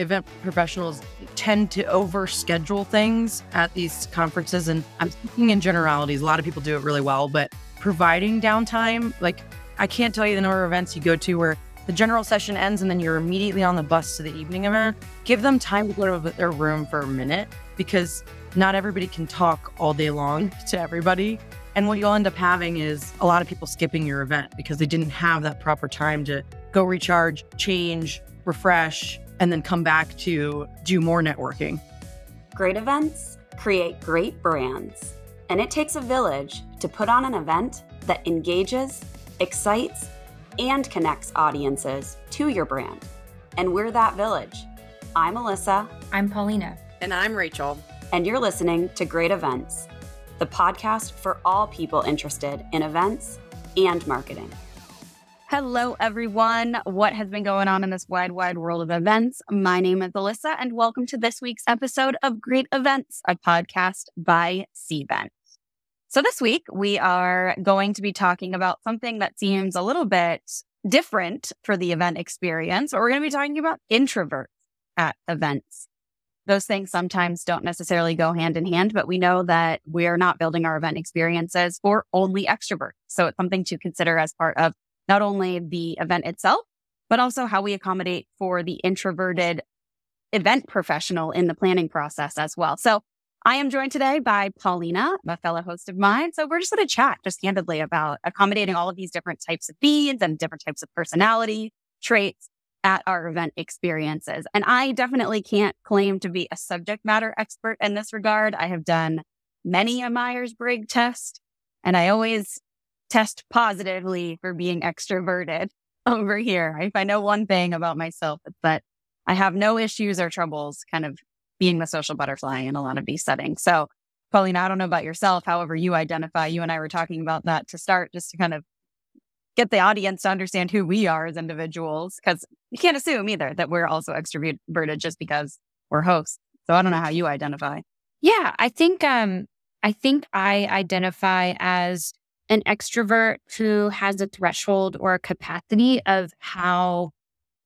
event professionals tend to overschedule things at these conferences. And I'm speaking in generalities. A lot of people do it really well, but providing downtime, like I can't tell you the number of events you go to where the general session ends and then you're immediately on the bus to the evening event. Give them time to go to their room for a minute because not everybody can talk all day long to everybody. And what you'll end up having is a lot of people skipping your event because they didn't have that proper time to go recharge, change, refresh, and then come back to do more networking. Great events create great brands. And it takes a village to put on an event that engages, excites, and connects audiences to your brand. And we're that village. I'm Alyssa. I'm Paulina. And I'm Rachel. And you're listening to Great Events, the podcast for all people interested in events and marketing. Hello, everyone. What has been going on in this wide, wide world of events? My name is Alyssa, and welcome to this week's episode of Great Events, a podcast by Cvent. So, this week we are going to be talking about something that seems a little bit different for the event experience, we're going to be talking about introverts at events. Those things sometimes don't necessarily go hand in hand, but we know that we're not building our event experiences for only extroverts. So, it's something to consider as part of not only the event itself, but also how we accommodate for the introverted event professional in the planning process as well. So I am joined today by Paulina, a fellow host of mine. So we're just going to chat just candidly about accommodating all of these different types of needs and different types of personality traits at our event experiences. And I definitely can't claim to be a subject matter expert in this regard. I have done many a Myers Briggs test and I always test positively for being extroverted over here. If I know one thing about myself, it's that I have no issues or troubles kind of being the social butterfly in a lot of these settings. So, Paulina, I don't know about yourself, however you identify. You and I were talking about that to start, just to kind of get the audience to understand who we are as individuals, because you can't assume either that we're also extroverted just because we're hosts. So I don't know how you identify. Yeah, I think um I think I identify as an extrovert who has a threshold or a capacity of how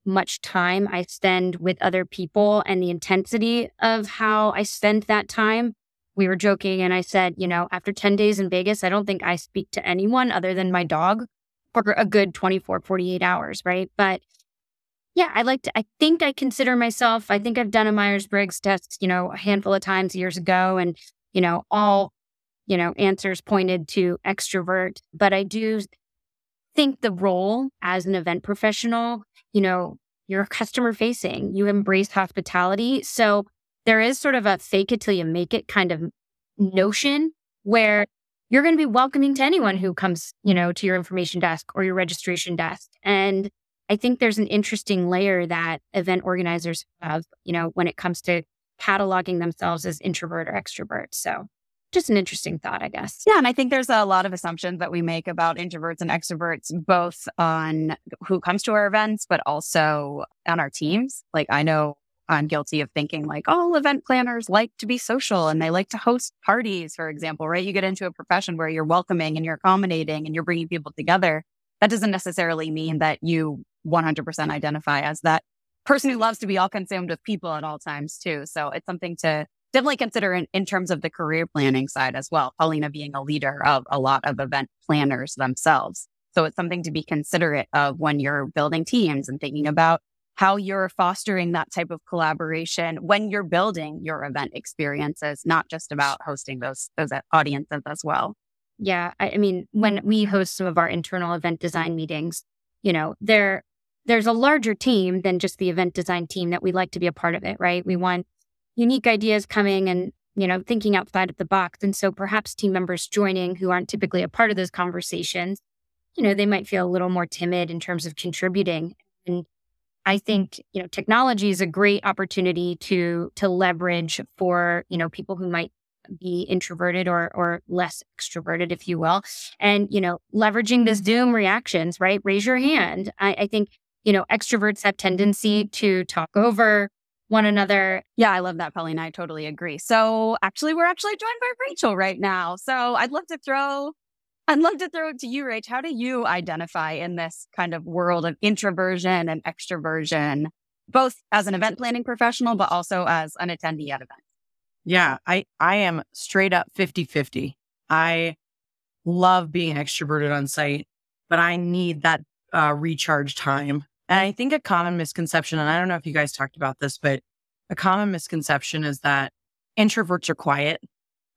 much time I spend with other people and the intensity of how I spend that time. We were joking and I said, you know, after 10 days in Vegas, I don't think I speak to anyone other than my dog for a good 24, 48 hours, right? But yeah, I like to, I think I consider myself, I think I've done a Myers Briggs test, you know, a handful of times years ago. And, you know, all you know, answers pointed to extrovert, but I do think the role as an event professional, you know, you're customer facing, you embrace hospitality. So there is sort of a fake it till you make it kind of notion where you're going to be welcoming to anyone who comes, you know, to your information desk or your registration desk. And I think there's an interesting layer that event organizers have, you know, when it comes to cataloging themselves as introvert or extrovert. So just an interesting thought, I guess. Yeah. And I think there's a lot of assumptions that we make about introverts and extroverts, both on who comes to our events, but also on our teams. Like I know I'm guilty of thinking like all event planners like to be social and they like to host parties, for example, right? You get into a profession where you're welcoming and you're accommodating and you're bringing people together. That doesn't necessarily mean that you 100% identify as that person who loves to be all consumed with people at all times too. So it's something to definitely consider in, in terms of the career planning side as well. Paulina being a leader of a lot of event planners themselves. So it's something to be considerate of when you're building teams and thinking about how you're fostering that type of collaboration when you're building your event experiences, not just about hosting those those audiences as well. Yeah, I, I mean, when we host some of our internal event design meetings, you know, there there's a larger team than just the event design team that we like to be a part of it, right? We want unique ideas coming and you know thinking outside of the box. And so perhaps team members joining who aren't typically a part of those conversations you know they might feel a little more timid in terms of contributing. And i think you know technology is a great opportunity to to leverage for you know people who might be introverted or or less extroverted if you will. And you know leveraging the zoom reactions right? Raise your hand. I, I think you know extroverts have tendency to talk over one another. Yeah, I love that, Paulina. I totally agree. So actually, we're actually joined by Rachel right now. So I'd love to throw, I'd love to throw it to you, Rach. How do you identify in this kind of world of introversion and extroversion both as an event planning professional, but also as an attendee at events. Yeah, I, I am straight up 50 50. I love being extroverted on site, but I need that uh, recharge time. And mm. I think a common misconception, and I don't know if you guys talked about this, but a common misconception is that introverts are quiet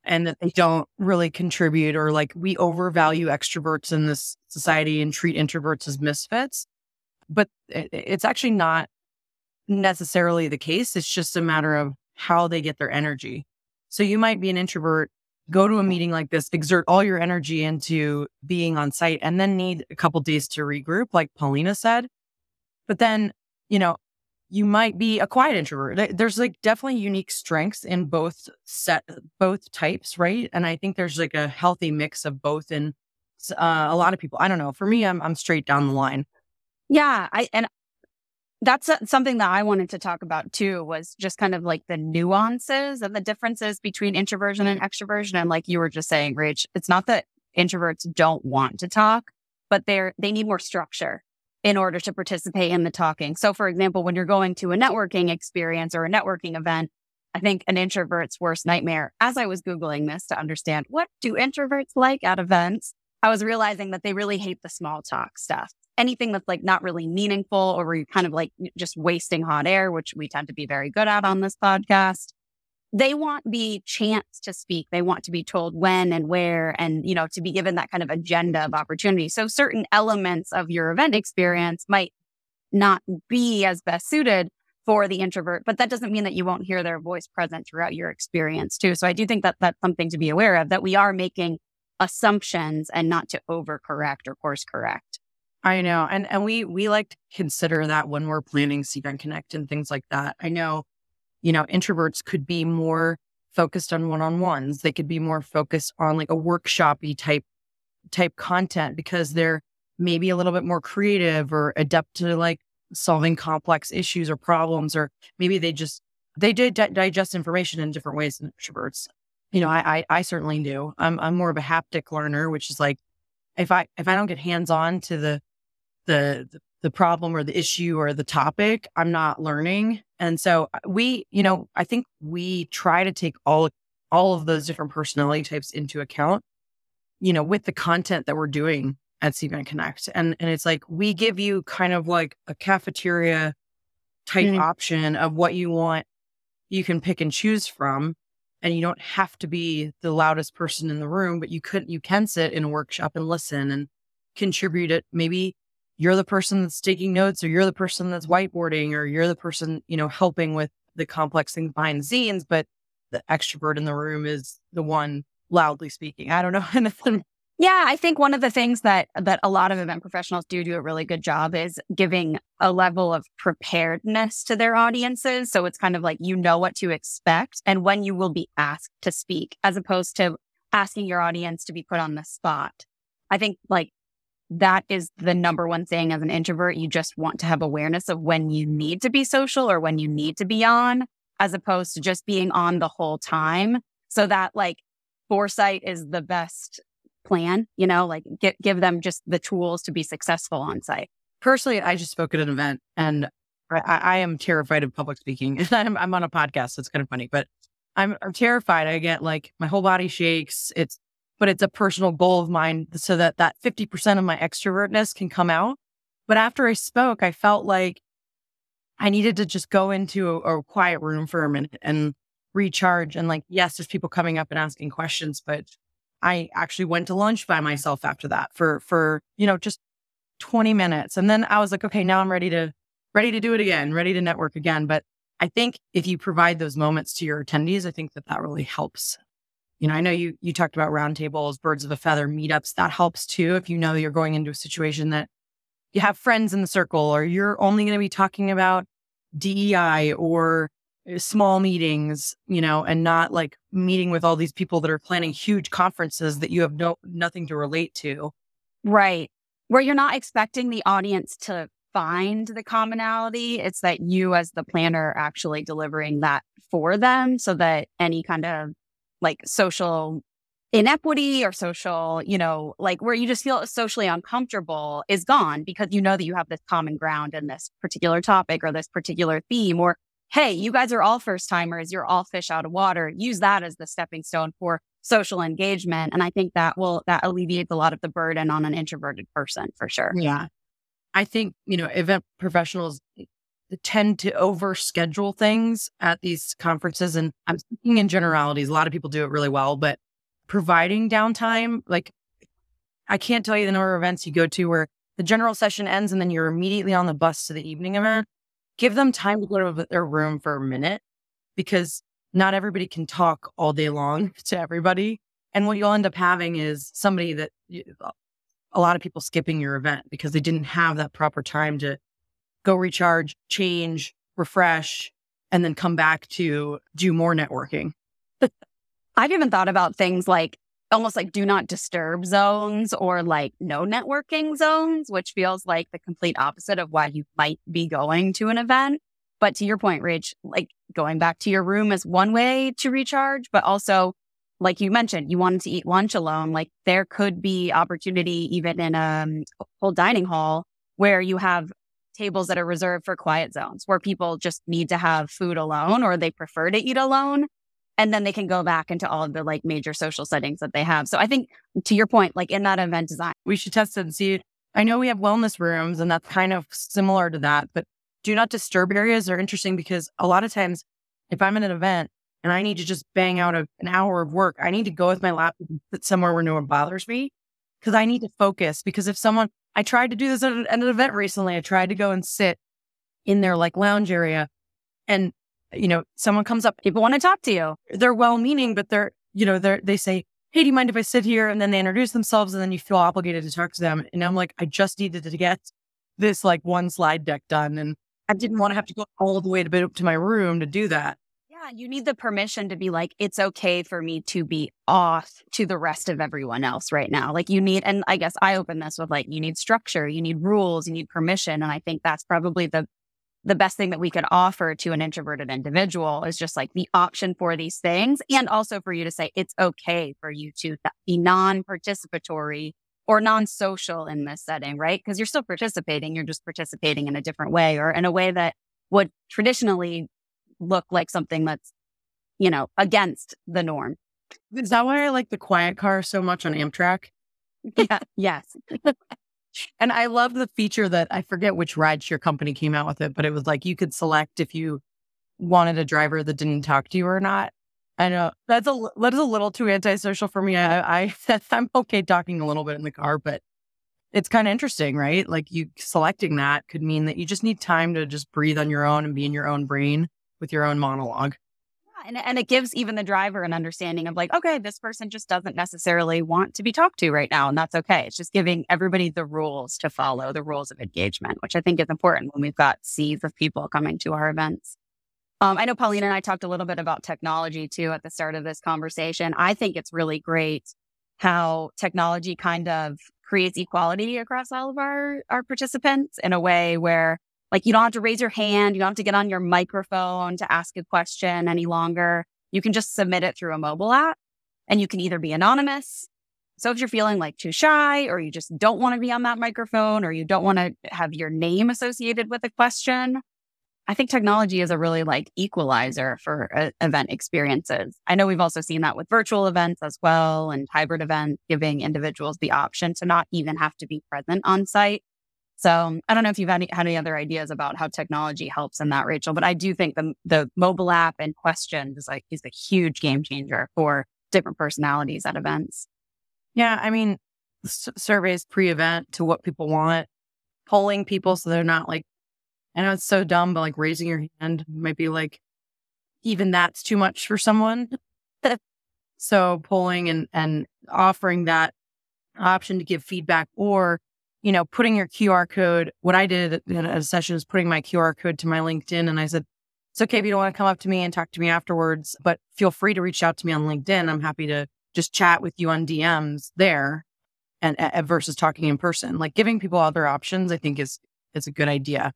and that they don't really contribute or like we overvalue extroverts in this society and treat introverts as misfits. But it's actually not necessarily the case. It's just a matter of how they get their energy. So you might be an introvert, go to a meeting like this, exert all your energy into being on site, and then need a couple days to regroup, like Paulina said. But then, you know, you might be a quiet introvert. There's like definitely unique strengths in both set, both types, right? And I think there's like a healthy mix of both in uh, a lot of people. I don't know. For me, I'm I'm straight down the line. Yeah, I and that's something that I wanted to talk about too was just kind of like the nuances and the differences between introversion and extroversion. And like you were just saying, Rach, it's not that introverts don't want to talk, but they're they need more structure in order to participate in the talking. So, for example, when you're going to a networking experience or a networking event, I think an introvert's worst nightmare, as I was Googling this to understand what do introverts like at events, I was realizing that they really hate the small talk stuff. Anything that's like not really meaningful or where you're kind of like just wasting hot air, which we tend to be very good at on this podcast they want the chance to speak. They want to be told when and where and, you know, to be given that kind of agenda of opportunity. So certain elements of your event experience might not be as best suited for the introvert, but that doesn't mean that you won't hear their voice present throughout your experience too. So I do think that that's something to be aware of that we are making assumptions and not to overcorrect or course correct. I know. And and we we like to consider that when we're planning Cvent Connect and things like that. I know you know, introverts could be more focused on one-on-ones. They could be more focused on like a workshopy type type content because they're maybe a little bit more creative or adept to like solving complex issues or problems or maybe they just they did di- digest information in different ways than introverts. You know, I, I I certainly do. I'm I'm more of a haptic learner, which is like if I if I don't get hands on to the the the problem or the issue or the topic, I'm not learning. And so uh, we, you know, I think we try to take all all of those different personality types into account, you know, with the content that we're doing at Cvent Connect. And and it's like we give you kind of like a cafeteria type mm-hmm. option of what you want you can pick and choose from. And you don't have to be the loudest person in the room, but you could you can sit in a workshop and listen and contribute it maybe you're the person that's taking notes or you're the person that's whiteboarding or you're the person, you know, helping with the complex things behind the scenes, but the extrovert in the room is the one loudly speaking. I don't know anything. Yeah, I think one of the things that that a lot of event professionals do do a really good job is giving a level of preparedness to their audiences. So it's kind of like you know what to expect and when you will be asked to speak, as opposed to asking your audience to be put on the spot. I think like that is the number one thing as an introvert. You just want to have awareness of when you need to be social or when you need to be on, as opposed to just being on the whole time. So that like foresight is the best plan, you know, like get, give them just the tools to be successful on site. Personally, I just spoke at an event and I, I am terrified of public speaking. I'm, I'm on a podcast, so it's kind of funny, but I'm, I'm terrified. I get like my whole body shakes. It's but it's a personal goal of mine so that that 50% of my extrovertness can come out. But after I spoke, I felt like I needed to just go into a, a quiet room for a minute and recharge. And like, yes, there's people coming up and asking questions, but I actually went to lunch by myself after that for, for, you know, just 20 minutes. And then I was like, okay, now I'm ready to, ready to do it again, ready to network again. But I think if you provide those moments to your attendees, I think that that really helps you know, I know you you talked about roundtables, birds of a feather meetups. That helps too if you know you're going into a situation that you have friends in the circle or you're only going to be talking about DEI or uh, small meetings, you know, and not like meeting with all these people that are planning huge conferences that you have no nothing to relate to. Right. Where you're not expecting the audience to find the commonality. It's that you as the planner actually delivering that for them so that any kind of like social inequity or social, you know, like where you just feel socially uncomfortable is gone because you know that you have this common ground in this particular topic or this particular theme or hey, you guys are all first timers, you're all fish out of water. Use that as the stepping stone for social engagement and I think that will that alleviates a lot of the burden on an introverted person for sure. Yeah. I think, you know, event professionals tend to overschedule things at these conferences and I'm speaking in generalities. A lot of people do it really well, but providing downtime. Like, I can't tell you the number of events you go to where the general session ends and then you're immediately on the bus to the evening event. Give them time to go to their room for a minute because not everybody can talk all day long to everybody. And what you'll end up having is somebody that a lot of people skipping your event because they didn't have that proper time to go recharge, change, refresh, and then come back to do more networking. I've even thought about things like almost like do not disturb zones or like no networking zones, which feels like the complete opposite of why you might be going to an event. But to your point, Rach, like going back to your room is one way to recharge, but also like you mentioned, you wanted to eat lunch alone. Like there could be opportunity even in a whole dining hall where you have tables that are reserved for quiet zones where people just need to have food alone or they prefer to eat alone and then they can go back into all of the like major social settings that they have. So I think to your point, like in that event design, we should test it and see. I know we have wellness rooms and that's kind of similar to that, but do not disturb areas are interesting because a lot of times if I'm in an event and I need to just bang out a, an hour of work, I need to go with my laptop somewhere where no one bothers me because I need to focus. Because if someone, I tried to do this at an, event recently, I tried to go and sit in their like lounge area and you know, someone comes up, people want to talk to you. They're well meaning, but they're, you know, they're, they say, Hey, do you mind if I sit here? And then they introduce themselves and then you feel obligated to talk to them. And I'm like, I just needed to get this like one slide deck done. And I didn't want to have to go all the way to, to my room to do that. You need the permission to be like, it's okay for me to be off to the rest of everyone else right now. Like you need, and I guess I open this with like, you need structure, you need rules, you need permission. And I think that's probably the the best thing that we could offer to an introverted individual is just like the option for these things. And also for you to say it's okay for you to be non participatory or non social in this setting, right? Because you're still participating. You're just participating in a different way or in a way that would traditionally look like something that's, you know, against the norm. Is that why I like the quiet car so much on Amtrak? Yeah. yes. And I love the feature that I forget which rideshare company came out with it, but it was like you could select if you wanted a driver that didn't talk to you or not. I know that's a that is a little too antisocial for me. I, I I'm okay talking a little bit in the car, but it's kind of interesting, right? Like you selecting that could mean that you just need time to just breathe on your own and be in your own brain with your own monologue and, and it gives even the driver an understanding of like, okay, this person just doesn't necessarily want to be talked to right now. And that's okay. It's just giving everybody the rules to follow, the rules of engagement, which I think is important when we've got seas of people coming to our events. Um, I know Paulina and I talked a little bit about technology too at the start of this conversation. I think it's really great how technology kind of creates equality across all of our, our participants in a way where like you don't have to raise your hand. You don't have to get on your microphone to ask a question any longer. You can just submit it through a mobile app and you can either be anonymous. So if you're feeling like too shy or you just don't want to be on that microphone or you don't want to have your name associated with a question, I think technology is a really like equalizer for uh, event experiences. I know we've also seen that with virtual events as well and hybrid events, giving individuals the option to not even have to be present on site so I don't know if you've had any, had any other ideas about how technology helps in that, Rachel, but I do think the the mobile app and questions is like is a huge game changer for different personalities at events. Yeah, I mean, s- surveys pre-event to what people want, polling people so they're not like, I know it's so dumb, but like raising your hand might be like, even that's too much for someone. so polling and and offering that option to give feedback or you know, putting your QR code. What I did at a session is putting my QR code to my LinkedIn. And I said, it's okay if you don't want to come up to me and talk to me afterwards, but feel free to reach out to me on LinkedIn. I'm happy to just chat with you on DMs there and versus talking in person. Like giving people other options, I think is is a good idea.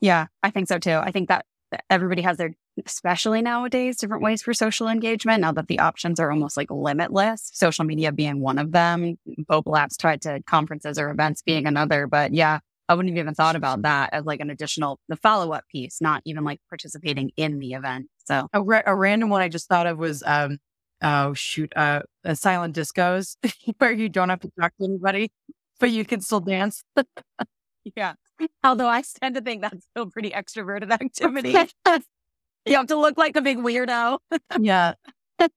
Yeah, I think so too. I think that everybody has their especially nowadays, different ways for social engagement now that the options are almost like limitless, social media being one of them, mobile apps tied to conferences or events being another. But yeah, I wouldn't have even thought about that as like an additional, the follow up piece, not even like participating in the event. So a, ra- a random one I just thought of was, um, oh shoot, uh, silent discos where you don't have to talk to anybody, but you can still dance. yeah. Although I tend to think that's still pretty extroverted activity. you have to look like a big weirdo. yeah.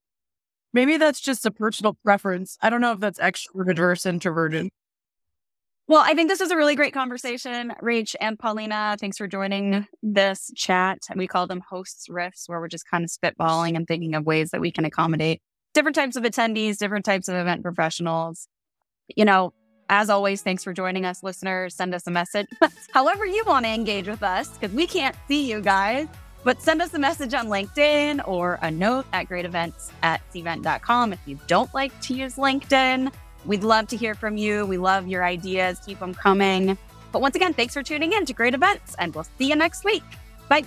Maybe that's just a personal preference. I don't know if that's extroverted versus introverted. Well, I think this was a really great conversation. Rach and Paulina, thanks for joining this chat. We call them hosts riffs, where we're just kind of spitballing and thinking of ways that we can accommodate different types of attendees, different types of event professionals. You know, as always, thanks for joining us, listeners. Send us a message, however you want to engage with us, because we can't see you guys. But send us a message on LinkedIn or a note at greatevents at cvent.com if you don't like to use LinkedIn. We'd love to hear from you. We love your ideas. Keep them coming. But once again, thanks for tuning in to Great Events, and we'll see you next week. Bye.